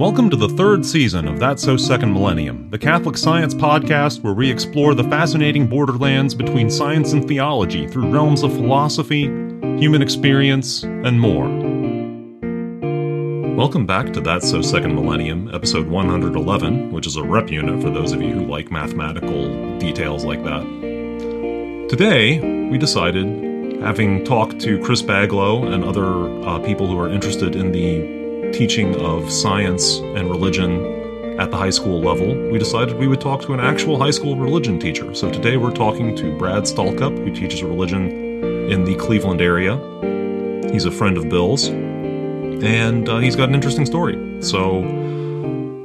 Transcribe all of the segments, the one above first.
Welcome to the third season of That's So Second Millennium, the Catholic Science podcast where we explore the fascinating borderlands between science and theology through realms of philosophy, human experience, and more. Welcome back to That's So Second Millennium, episode 111, which is a rep unit for those of you who like mathematical details like that. Today, we decided, having talked to Chris Baglow and other uh, people who are interested in the teaching of science and religion at the high school level, we decided we would talk to an actual high school religion teacher. So today we're talking to Brad Stallcup, who teaches religion in the Cleveland area. He's a friend of Bill's, and uh, he's got an interesting story. So,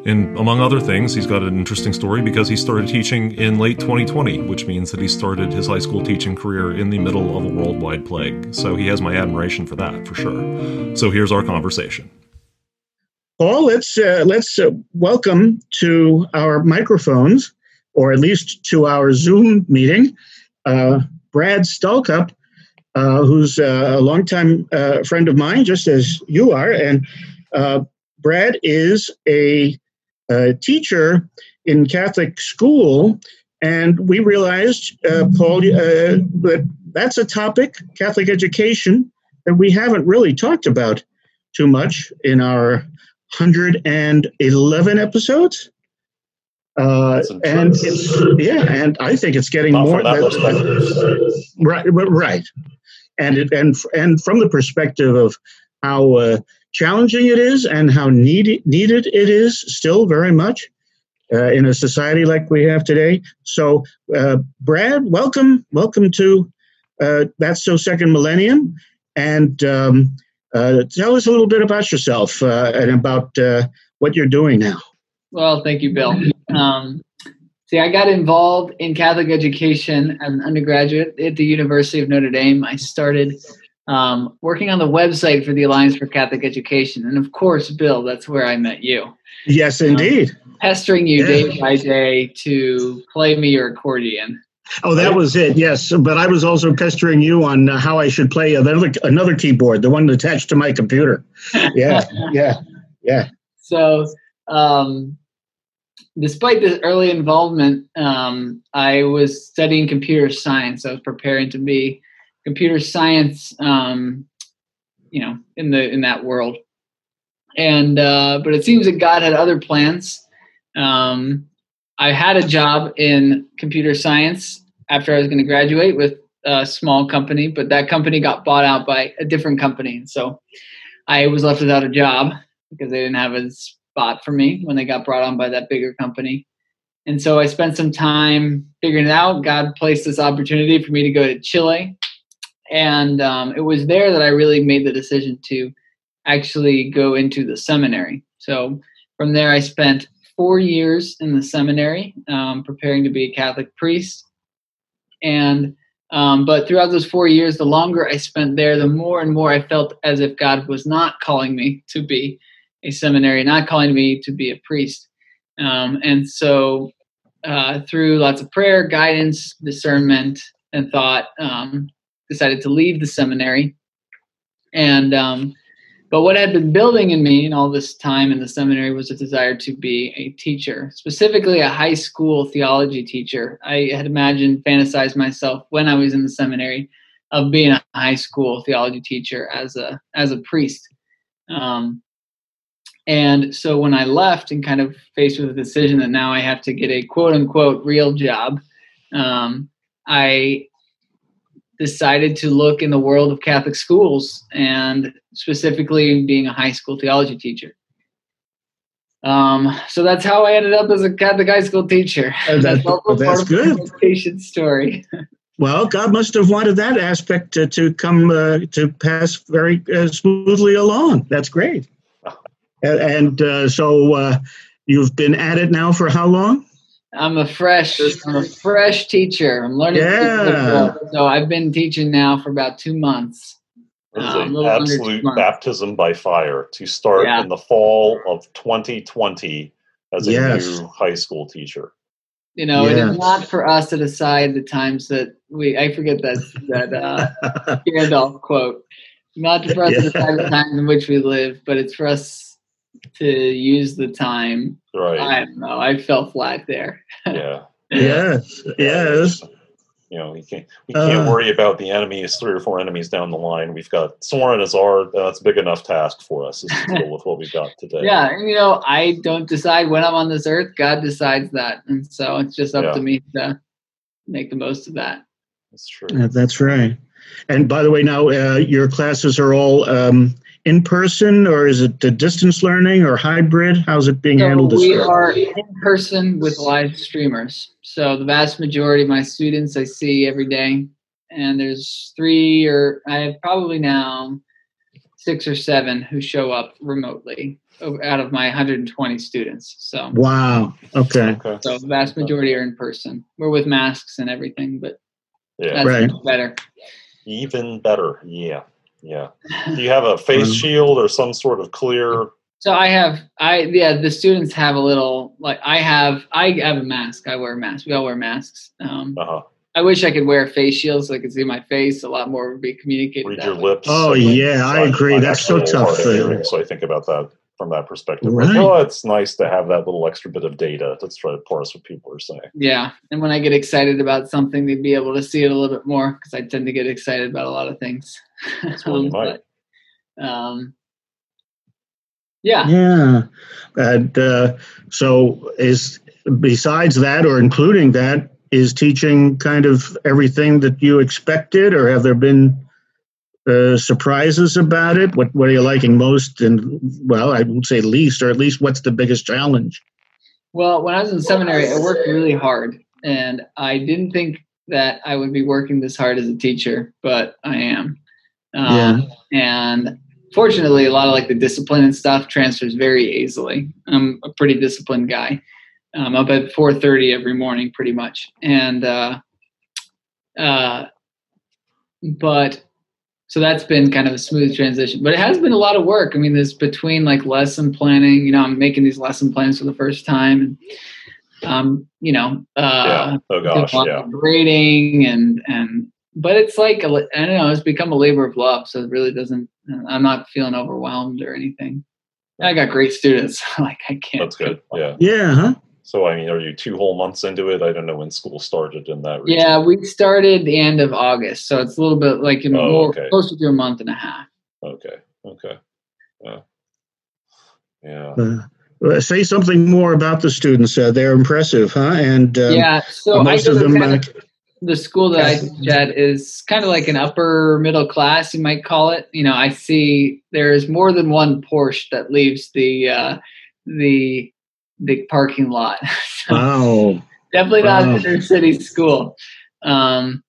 in among other things, he's got an interesting story because he started teaching in late 2020, which means that he started his high school teaching career in the middle of a worldwide plague. So he has my admiration for that, for sure. So here's our conversation. Paul, let's uh, let's uh, welcome to our microphones, or at least to our Zoom meeting, uh, Brad Stallcup, uh, who's uh, a longtime uh, friend of mine, just as you are, and Brad is a, a, teacher in Catholic school, and we realized, Paul, that that's a topic, Catholic education, that we haven't really talked about too much in our 111 episodes. Uh, and it's yeah, and I think it's getting Not more. That right, right, and it and and from the perspective of how uh, challenging it is and how needed needed it is, still very much uh, in a society like we have today. So, uh, Brad, welcome, welcome to uh, that's so second millennium, and um, uh, tell us a little bit about yourself uh, and about uh, what you're doing now. Well, thank you, Bill. Um, see, I got involved in Catholic education as an undergraduate at the University of Notre Dame. I started um, working on the website for the Alliance for Catholic Education. And of course, Bill, that's where I met you. Yes, indeed. Um, pestering you yeah. day by day to play me your accordion. Oh, that was it. Yes, but I was also pestering you on uh, how I should play another another keyboard, the one attached to my computer. Yeah, yeah, yeah. So, um, despite this early involvement, um, I was studying computer science. I was preparing to be computer science, um, you know, in the in that world. And uh, but it seems that God had other plans. Um, I had a job in computer science after I was going to graduate with a small company, but that company got bought out by a different company. So I was left without a job because they didn't have a spot for me when they got brought on by that bigger company. And so I spent some time figuring it out. God placed this opportunity for me to go to Chile. And um, it was there that I really made the decision to actually go into the seminary. So from there, I spent four years in the seminary, um, preparing to be a Catholic priest. And um, but throughout those four years, the longer I spent there, the more and more I felt as if God was not calling me to be a seminary, not calling me to be a priest. Um, and so, uh, through lots of prayer, guidance, discernment, and thought, um, decided to leave the seminary and um, but what had been building in me in all this time in the seminary was a desire to be a teacher, specifically a high school theology teacher. I had imagined, fantasized myself when I was in the seminary of being a high school theology teacher as a as a priest. Um, and so when I left and kind of faced with the decision that now I have to get a quote unquote real job, um, I decided to look in the world of Catholic schools and specifically being a high school theology teacher. Um, so that's how I ended up as a Catholic high school teacher. Oh, that's, that's, that's good. Patient story. well, God must have wanted that aspect to, to come uh, to pass very uh, smoothly along. That's great. And, and uh, so uh, you've been at it now for how long? I'm a fresh, I'm a fresh teacher. I'm learning. Yeah. So I've been teaching now for about two months. It's um, an absolute baptism by fire to start yeah. in the fall of 2020 as a yes. new high school teacher. You know, yes. it is not for us to decide the times that we. I forget that that uh, Gandalf quote. Not for us yeah. to decide the times in which we live, but it's for us to use the time. Right. I don't know. I fell flat there. yeah. Yes. Yes. You know, we can't we can't uh, worry about the enemies, three or four enemies down the line. We've got Sauron as our that's a big enough task for us is to deal with what we've got today. Yeah, and, you know, I don't decide when I'm on this earth. God decides that, and so it's just up yeah. to me to make the most of that. That's true. Yeah, that's right. And by the way, now uh, your classes are all um, in person, or is it distance learning or hybrid? How's it being so handled? we are in person with live streamers. So the vast majority of my students I see every day, and there's three or I have probably now six or seven who show up remotely out of my 120 students. So wow, okay. So the vast majority are in person. We're with masks and everything, but yeah, that's right. better. Even better, yeah, yeah. Do you have a face shield or some sort of clear? So I have, I yeah, the students have a little like I have, I have a mask. I wear a mask. We all wear masks. Um, uh-huh. I wish I could wear a face shields so I could see my face. A lot more would be communicated. Read your way. lips. Oh yeah, I agree. That's so tough. so I think about that from that perspective. Right. Like, oh, it's nice to have that little extra bit of data to try to parse what people are saying. Yeah, and when I get excited about something, they'd be able to see it a little bit more because I tend to get excited about a lot of things. That's what you might. But, um, yeah. Yeah, and uh, so is besides that, or including that, is teaching kind of everything that you expected, or have there been uh, surprises about it? What What are you liking most? And well, I would say least, or at least what's the biggest challenge? Well, when I was in seminary, I worked really hard, and I didn't think that I would be working this hard as a teacher, but I am. Um, yeah. And fortunately, a lot of like the discipline and stuff transfers very easily. I'm a pretty disciplined guy. I'm up at 4:30 every morning, pretty much, and uh, uh, but so that's been kind of a smooth transition but it has been a lot of work. I mean there's between like lesson planning you know i'm making these lesson plans for the first time and um you know uh yeah. oh gosh yeah. grading and and but it's like I don't know it's become a labor of love so it really doesn't i'm not feeling overwhelmed or anything. I got great students like i can't that's good. yeah. Yeah huh so, I mean, are you two whole months into it? I don't know when school started in that region. Yeah, we started the end of August, so it's a little bit like you know, oh, more, okay. closer to a month and a half. Okay. Okay. Yeah. Yeah. Uh, say something more about the students. Uh, they're impressive, huh? And um, yeah, so most of them. Uh, the school that I teach at is kind of like an upper middle class, you might call it. You know, I see there is more than one Porsche that leaves the uh, the big parking lot. so wow. Definitely wow. not inner city school. Um,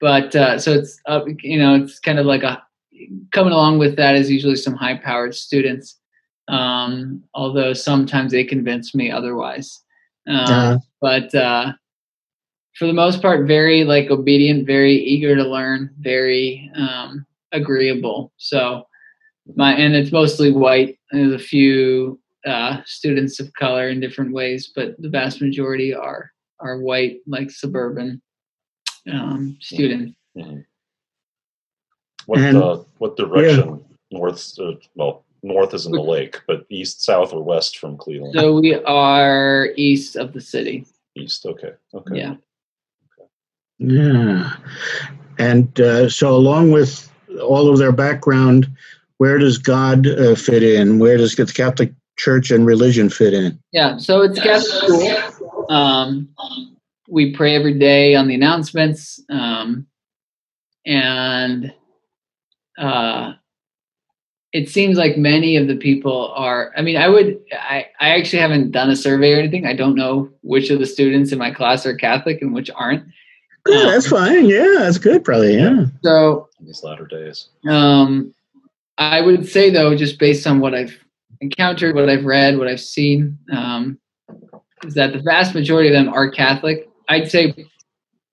but uh, so it's you know it's kind of like a coming along with that is usually some high powered students. Um, although sometimes they convince me otherwise. Uh, But uh, for the most part, very like obedient, very eager to learn, very um, agreeable. So my and it's mostly white. There's a few uh, students of color in different ways, but the vast majority are are white, like suburban um, students. Mm-hmm. What and, uh, what direction yeah. north? Uh, well, north is in the lake, but east, south, or west from Cleveland. So we are east of the city. East. Okay. Okay. Yeah. Yeah, and uh, so along with all of their background, where does God uh, fit in? Where does the Catholic church and religion fit in? Yeah, so it's Catholic school. Um, we pray every day on the announcements, um, and uh, it seems like many of the people are. I mean, I would. I I actually haven't done a survey or anything. I don't know which of the students in my class are Catholic and which aren't. Good, um, that's fine. Yeah, that's good. Probably. Yeah. So in these latter days. Um, I would say though, just based on what I've encountered, what I've read, what I've seen, um, is that the vast majority of them are Catholic. I'd say,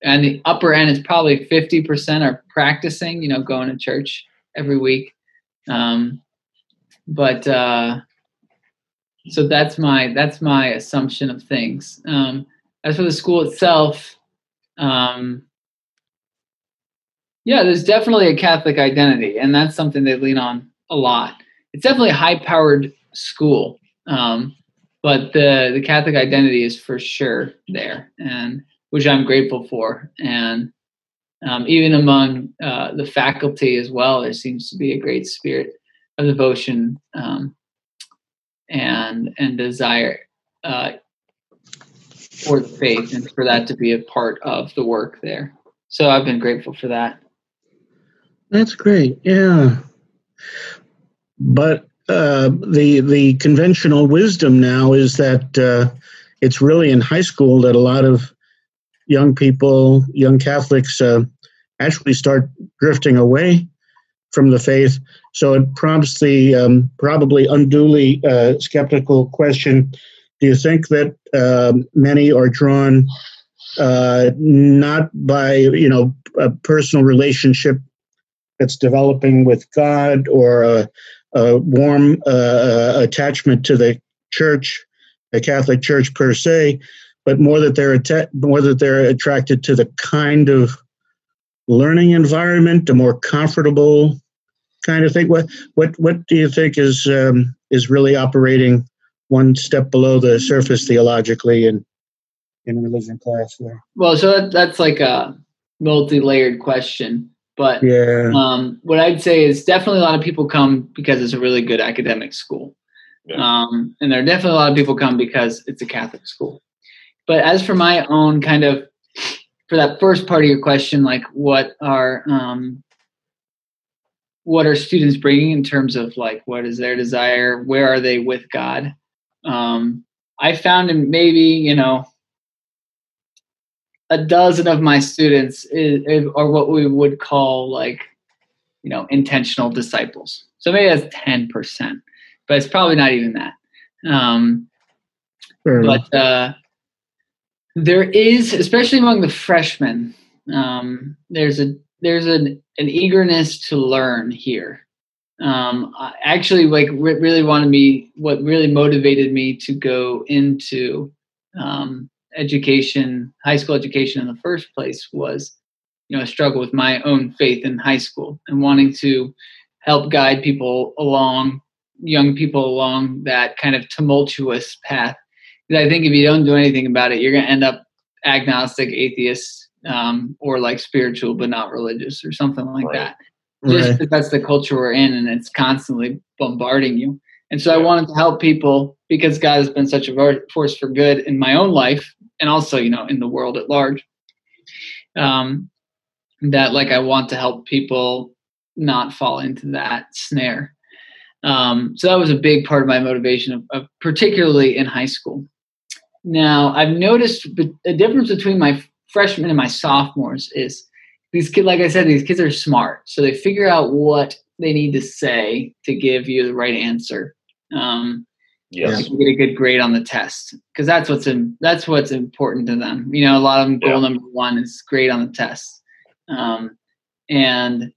and the upper end is probably fifty percent are practicing. You know, going to church every week. Um, but uh, so that's my that's my assumption of things. Um, as for the school itself, um, yeah, there's definitely a Catholic identity, and that's something they lean on a lot. It's definitely a high-powered school. Um, but the the Catholic identity is for sure there, and which I'm grateful for. And um, even among uh, the faculty as well, there seems to be a great spirit of devotion um, and and desire uh, for the faith, and for that to be a part of the work there. So I've been grateful for that. That's great. Yeah. But uh, the the conventional wisdom now is that uh, it's really in high school that a lot of young people, young Catholics, uh, actually start drifting away from the faith. So it prompts the um, probably unduly uh, skeptical question: Do you think that um, many are drawn uh, not by you know a personal relationship that's developing with God or a warm uh, attachment to the church, the Catholic Church per se, but more that they're att- more that they're attracted to the kind of learning environment, a more comfortable kind of thing. What what what do you think is um, is really operating one step below the surface theologically in in religion class there? Well, so that, that's like a multi-layered question. But yeah. um, what I'd say is definitely a lot of people come because it's a really good academic school. Yeah. Um, and there are definitely a lot of people come because it's a Catholic school. But as for my own kind of, for that first part of your question, like what are um, what are students bringing in terms of like what is their desire? Where are they with God? Um, I found in maybe you know a dozen of my students is, is, are what we would call like you know intentional disciples. So maybe that's 10% but it's probably not even that. Um, but uh, there is especially among the freshmen um, there's a there's an, an eagerness to learn here. Um, actually like re- really wanted me what really motivated me to go into um, education, high school education in the first place was, you know, a struggle with my own faith in high school and wanting to help guide people along, young people along that kind of tumultuous path. Because I think if you don't do anything about it, you're going to end up agnostic, atheist, um, or like spiritual but not religious or something like right. that. Just right. that's the culture we're in, and it's constantly bombarding you. And so I wanted to help people because God has been such a force for good in my own life and also you know in the world at large um, that like i want to help people not fall into that snare. Um, so that was a big part of my motivation of, of particularly in high school. Now i've noticed a difference between my freshmen and my sophomores is these kids like i said these kids are smart so they figure out what they need to say to give you the right answer. Um, Yes. get a good grade on the test because that's what's in, that's what's important to them. You know, a lot of them goal yeah. number one is grade on the test, um, and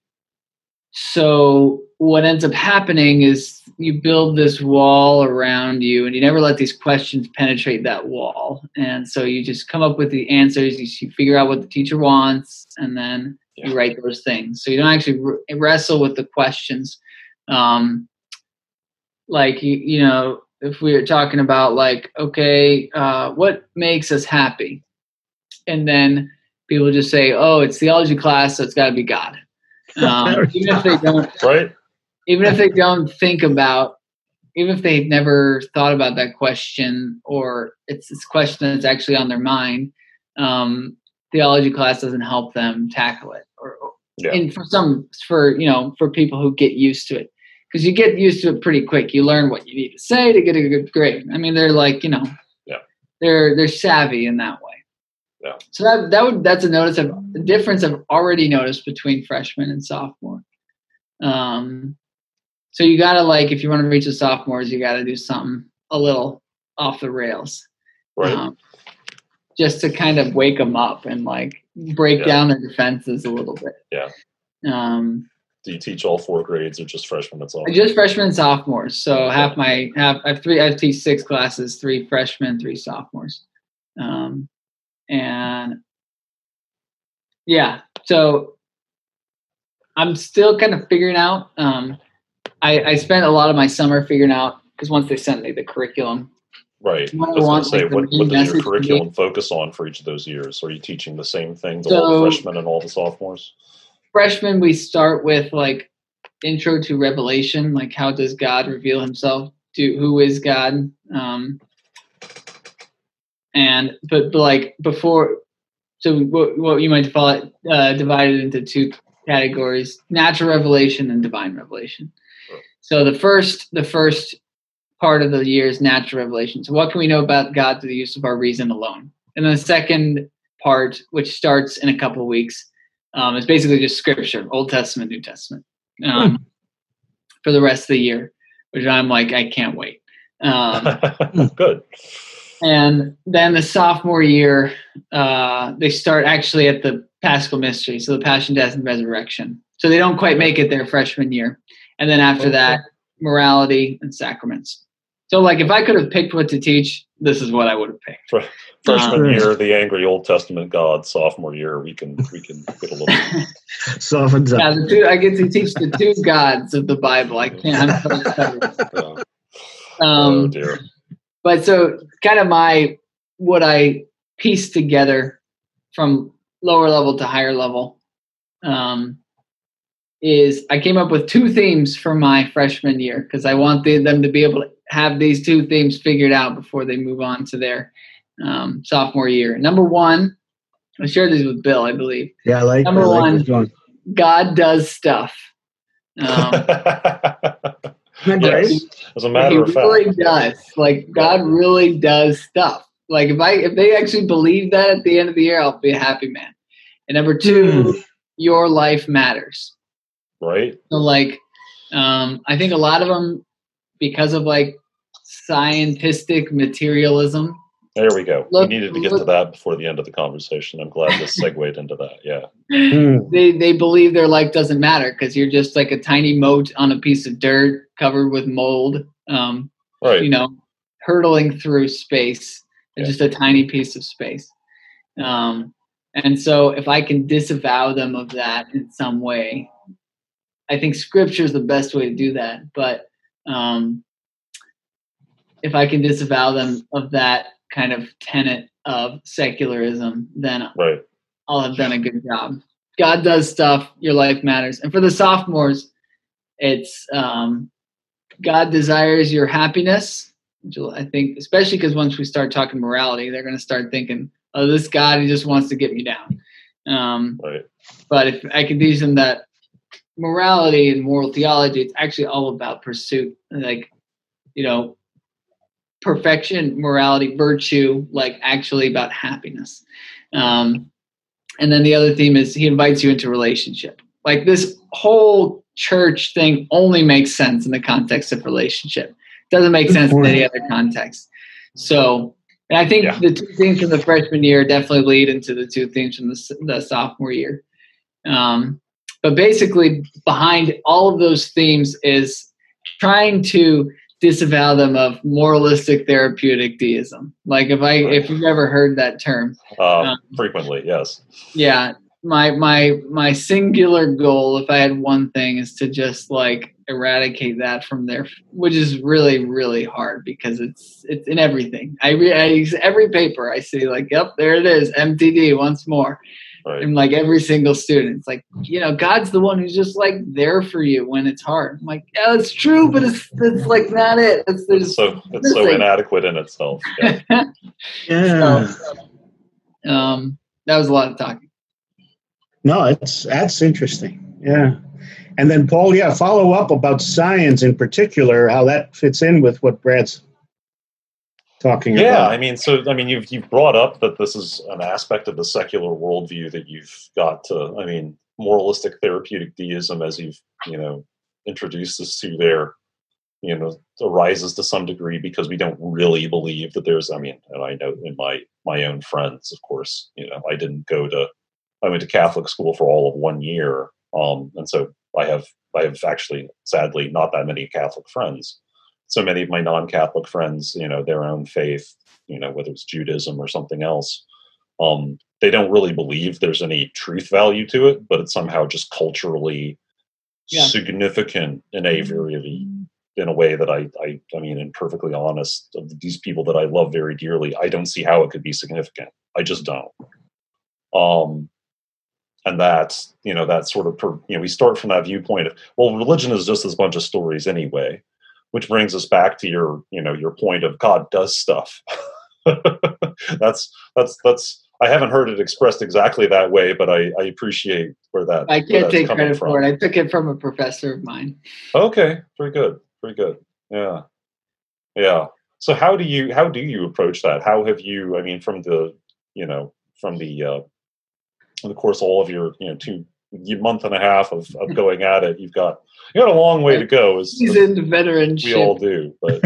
so what ends up happening is you build this wall around you, and you never let these questions penetrate that wall. And so you just come up with the answers. You, you figure out what the teacher wants, and then yeah. you write those things. So you don't actually wrestle with the questions. Um, like you, you know if we are talking about like okay uh, what makes us happy? And then people just say oh it's theology class so it's got to be god. Um, even if they don't right. even if they don't think about even if they've never thought about that question or it's this question that's actually on their mind um, theology class doesn't help them tackle it or, yeah. and for some for you know for people who get used to it because you get used to it pretty quick. You learn what you need to say to get a good grade. I mean, they're like you know, yeah, they're they're savvy in that way. Yeah. So that that would that's a notice of a difference I've already noticed between freshman and sophomore. Um, so you gotta like if you want to reach the sophomores, you gotta do something a little off the rails, right? Um, just to kind of wake them up and like break yeah. down their defenses a little bit. Yeah. Um, do you teach all four grades or just freshmen and sophomores? Just freshmen and sophomores. So half my half I have three I teach six classes, three freshmen, three sophomores. Um, and yeah, so I'm still kind of figuring out. Um, I, I spent a lot of my summer figuring out because once they sent me the curriculum, Right. What I, want, say, like, what, what does your curriculum focus on for each of those years? Are you teaching the same thing to so, all the freshmen and all the sophomores? Freshmen, we start with like intro to Revelation, like how does God reveal Himself to who is God, um, and but, but like before, so what, what you might call it uh, divided into two categories: natural revelation and divine revelation. So the first, the first part of the year is natural revelation. So, what can we know about God through the use of our reason alone? And then the second part, which starts in a couple weeks, um, is basically just scripture, Old Testament, New Testament, um, hmm. for the rest of the year, which I'm like, I can't wait. Um, Good. And then the sophomore year, uh, they start actually at the Paschal Mystery, so the Passion, Death, and Resurrection. So they don't quite make it their freshman year. And then after that, morality and sacraments. So, like, if I could have picked what to teach, this is what I would have picked. Freshman um, year, the angry Old Testament God. Sophomore year, we can we can get a little softens Yeah, the two, I get to teach the two gods of the Bible. I can't. um, oh dear. But so, kind of my what I pieced together from lower level to higher level um, is I came up with two themes for my freshman year because I want them to be able to have these two themes figured out before they move on to their um, sophomore year. Number one, I shared these with Bill, I believe. Yeah, I like. Number I like one, God does stuff. Um, yes, as a matter he of fact, really does. Like God really does stuff. Like if I if they actually believe that at the end of the year, I'll be a happy man. And number two, mm. your life matters. Right. So like, um, I think a lot of them because of like scientific materialism. There we go. Look, we needed to get look, to that before the end of the conversation. I'm glad this segued into that. Yeah. They they believe their life doesn't matter because you're just like a tiny mote on a piece of dirt covered with mold. Um, right. You know, hurtling through space. Yeah. Just a tiny piece of space. Um, and so if I can disavow them of that in some way, I think scripture is the best way to do that. But um, if I can disavow them of that kind of tenet of secularism, then right. I'll have done a good job. God does stuff, your life matters. And for the sophomores, it's um, God desires your happiness. I think, especially because once we start talking morality, they're going to start thinking, oh, this God, he just wants to get me down. Um, right. But if I can teach them that morality and moral theology, it's actually all about pursuit. Like, you know, perfection, morality, virtue, like actually about happiness. Um, and then the other theme is he invites you into relationship. Like this whole church thing only makes sense in the context of relationship. Doesn't make sense in any other context. So, and I think yeah. the two themes from the freshman year definitely lead into the two themes from the, the sophomore year. Um, but basically, behind all of those themes is trying to disavow them of moralistic therapeutic deism. Like if I if you've ever heard that term, uh, um, frequently, yes. Yeah, my my my singular goal, if I had one thing, is to just like eradicate that from there, which is really really hard because it's it's in everything. I, re- I every paper I see like, yep, there it is, MTD once more. Right. And like every single student, it's like, you know, God's the one who's just like there for you when it's hard. I'm like, yeah, it's true, but it's it's like not it. It's, it's so it's so inadequate in itself. Yeah. yeah. So, um, that was a lot of talking. No, it's that's interesting. Yeah. And then Paul, yeah, follow up about science in particular, how that fits in with what Brad's talking yeah, about. I mean, so I mean, you've you've brought up that this is an aspect of the secular worldview that you've got to. I mean, moralistic therapeutic deism, as you've you know introduced this to there, you know, arises to some degree because we don't really believe that there's. I mean, and I know in my my own friends, of course, you know, I didn't go to. I went to Catholic school for all of one year, um, and so I have I have actually, sadly, not that many Catholic friends so many of my non-Catholic friends, you know, their own faith, you know, whether it's Judaism or something else, um, they don't really believe there's any truth value to it, but it's somehow just culturally yeah. significant in a very in a way that I, I, I mean, and perfectly honest, of these people that I love very dearly, I don't see how it could be significant. I just don't. Um, and that's you know that sort of per, you know we start from that viewpoint of well religion is just this bunch of stories anyway which brings us back to your you know your point of god does stuff. That's that's that's i haven't heard it expressed exactly that way but i i appreciate where that i can't take credit from. for it. I took it from a professor of mine. Okay very good very good. Yeah. Yeah. So how do you how do you approach that? How have you i mean from the you know from the uh of course all of your you know two month and a half of, of going at it you've got you got a long way to go as, seasoned veteran we all do but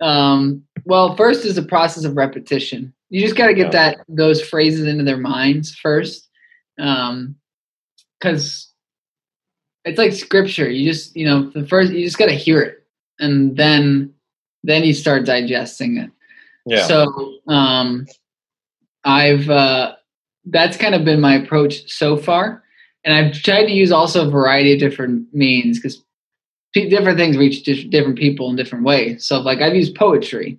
um well first is a process of repetition. You just got to get yeah. that those phrases into their minds first um because it's like scripture you just you know the first you just got to hear it and then then you start digesting it. Yeah. So um i've uh that's kind of been my approach so far. And I've tried to use also a variety of different means because different things reach different people in different ways. So, like, I've used poetry.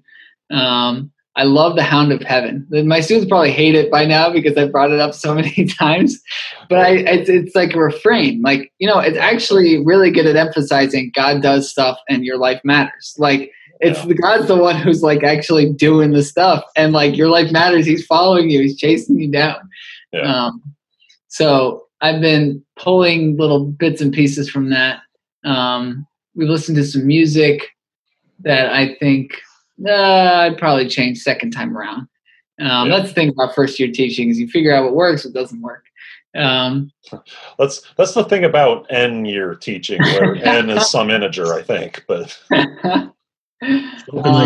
Um, I love The Hound of Heaven. My students probably hate it by now because I've brought it up so many times, but I, it's, it's like a refrain. Like, you know, it's actually really good at emphasizing God does stuff and your life matters. Like, it's the God's the one who's like actually doing the stuff, and like your life matters. He's following you. He's chasing you down. Yeah. Um, so I've been pulling little bits and pieces from that. Um, we listened to some music that I think uh, I'd probably change second time around. Um, yeah. That's the thing about first year teaching is you figure out what works, what doesn't work. Um, that's that's the thing about n year teaching, where n is some integer, I think. But like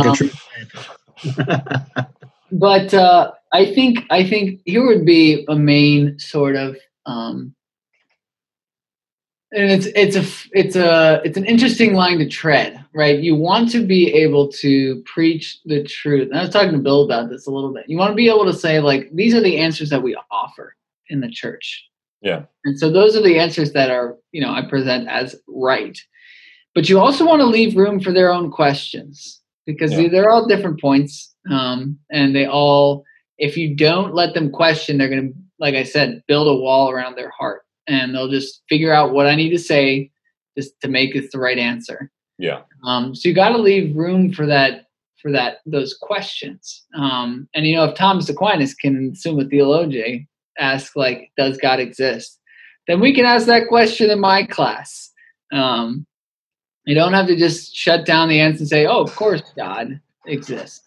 um, but uh, I think I think here would be a main sort of um, and it's it's a it's a it's an interesting line to tread, right? You want to be able to preach the truth. And I was talking to Bill about this a little bit. You want to be able to say like these are the answers that we offer in the church. Yeah. And so those are the answers that are, you know, I present as right. But you also want to leave room for their own questions because yeah. they're all different points um, and they all if you don't let them question they're going to like i said build a wall around their heart and they'll just figure out what i need to say just to make it the right answer. Yeah. Um, so you got to leave room for that for that those questions. Um, and you know if thomas aquinas can summa theologiae ask like does god exist? Then we can ask that question in my class. Um, you don't have to just shut down the answer and say, "Oh, of course God exists."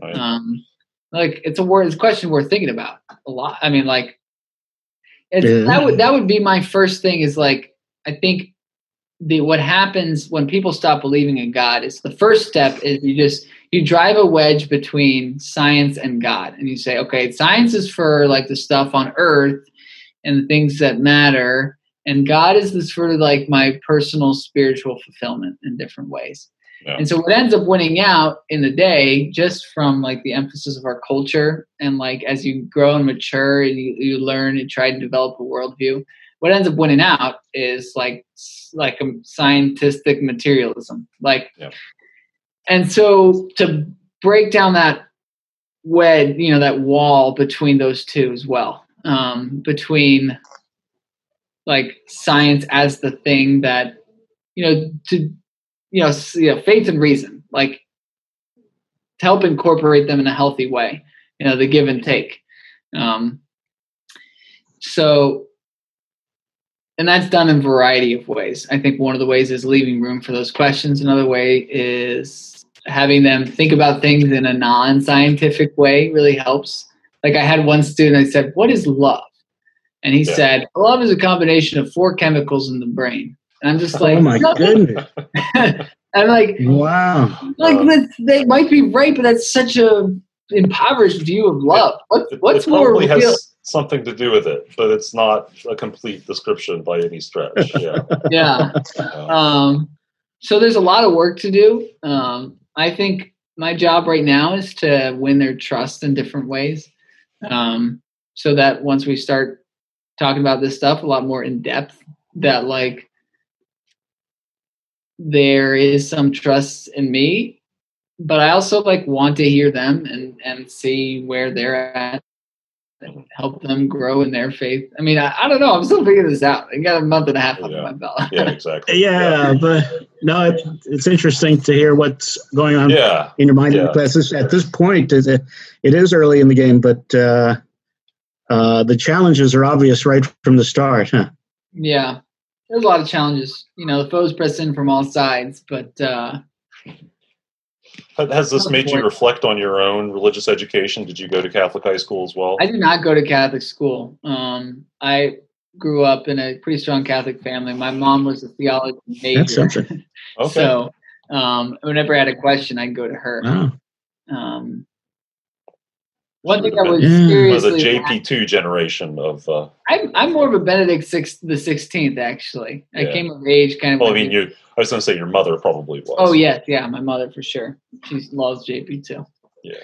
Right. Um, like it's a word, it's a question worth thinking about a lot. I mean, like yeah. that would that would be my first thing. Is like I think the what happens when people stop believing in God is the first step is you just you drive a wedge between science and God, and you say, okay, science is for like the stuff on Earth and the things that matter and god is this sort of like my personal spiritual fulfillment in different ways yeah. and so what ends up winning out in the day just from like the emphasis of our culture and like as you grow and mature and you, you learn and try to develop a worldview what ends up winning out is like like a scientific materialism like yeah. and so to break down that wedge you know that wall between those two as well um, between like science as the thing that you know to you know, you know faith and reason like to help incorporate them in a healthy way you know the give and take. Um, so and that's done in a variety of ways. I think one of the ways is leaving room for those questions. Another way is having them think about things in a non-scientific way really helps. Like i had one student i said what is love? And he yeah. said, love is a combination of four chemicals in the brain. And I'm just oh like, oh my goodness. I'm like, wow. Like that, they might be right, but that's such a impoverished view of love. What, what's it more has something to do with it, but it's not a complete description by any stretch. Yeah. yeah. Um, so there's a lot of work to do. Um, I think my job right now is to win their trust in different ways. Um, so that once we start talking about this stuff a lot more in depth that like there is some trust in me, but I also like want to hear them and and see where they're at and help them grow in their faith. I mean, I, I don't know. I'm still figuring this out. I got a month and a half under Yeah. my belt. Yeah, exactly. Yeah, but no, it, it's interesting to hear what's going on Yeah. in your mind in the classes. At this point, it, it is early in the game, but uh, uh, the challenges are obvious right from the start. Huh? Yeah, there's a lot of challenges. You know, the foes press in from all sides, but uh, Ha- Has this made you reflect on your own religious education? Did you go to Catholic high school as well? I did not go to Catholic school. Um, I grew up in a pretty strong Catholic family. My mom was a theology major, That's something. Okay. so um, whenever I had a question, I'd go to her. Wow. Um, one thing I was Yeah. was a JP2 generation of. Uh, I'm I'm more of a Benedict six, the Sixteenth actually. I Yeah. came of age kind of. well, I mean, you. I was going to say your mother probably was. Oh yes, yeah, my mother for sure. She loves JP two. Yeah.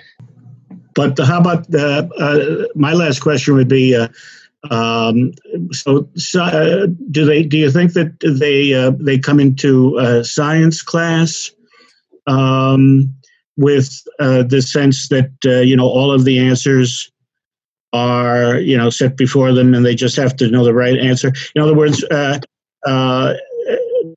But how about the, uh, my last question would be, uh, um, so, so uh, do they? Do you think that they uh, they come into uh, science class um, with uh, the sense that uh, you know all of the answers are you know set before them, and they just have to know the right answer? In other words. Uh, uh,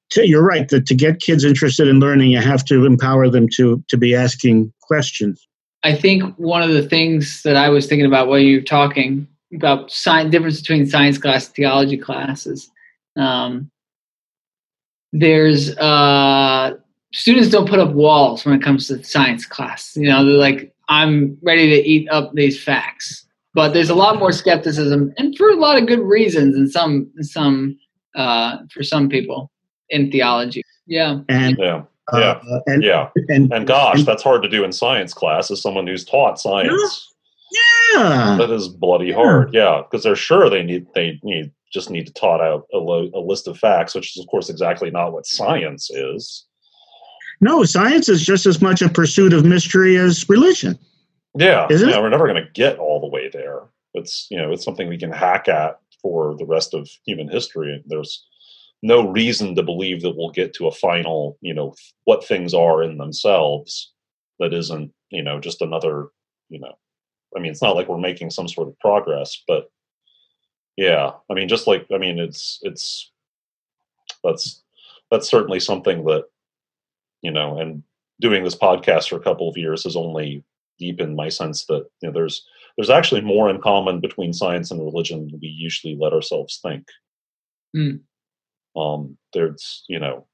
to, you're right that to get kids interested in learning, you have to empower them to to be asking questions. I think one of the things that I was thinking about while you were talking about science, difference between science class and theology classes. Um, there's uh, students don't put up walls when it comes to science class. You know, they're like, I'm ready to eat up these facts. But there's a lot more skepticism, and for a lot of good reasons, and some some uh, for some people in theology. Yeah, And Yeah. uh, Yeah. and Yeah. and And gosh, that's hard to do in science class as someone who's taught science. yeah. That is bloody hard. Yeah, because they're sure they need they need just need to tot out a, lo- a list of facts, which is of course exactly not what science is. No, science is just as much a pursuit of mystery as religion. Yeah, Isn't yeah, it? we're never going to get all the way there. It's you know it's something we can hack at for the rest of human history. There's no reason to believe that we'll get to a final you know what things are in themselves that isn't you know just another you know I mean it's not like we're making some sort of progress, but yeah, I mean just like I mean it's it's that's that's certainly something that you know and doing this podcast for a couple of years has only deepened my sense that you know there's there's actually more in common between science and religion than we usually let ourselves think. Hmm. Um, there's you know,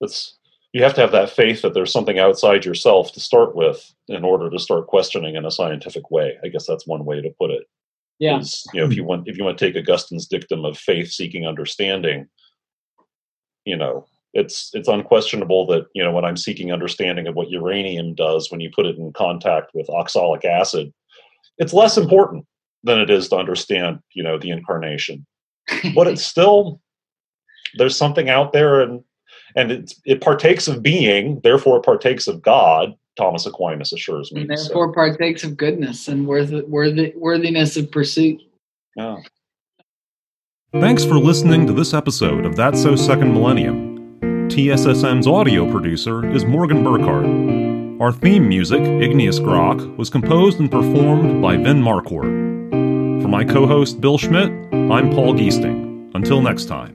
it's you have to have that faith that there's something outside yourself to start with in order to start questioning in a scientific way. I guess that's one way to put it yeah. is, you know, if you want if you want to take Augustine's dictum of faith seeking understanding, you know, it's it's unquestionable that, you know, when I'm seeking understanding of what uranium does when you put it in contact with oxalic acid, it's less important than it is to understand, you know, the incarnation. But it's still there's something out there and and it, it partakes of being, therefore it partakes of God, Thomas Aquinas assures me. and So, therefore partakes of goodness and worth, worthy, worthiness of pursuit. yeah. Thanks for listening to this episode of That's So Second Millennium. TSSM's audio producer is Morgan Burkhardt. Our theme music, Igneous Grok, was composed and performed by Vin Marquardt. For my co host Bill Schmidt, I'm Paul Geesting. Until next time.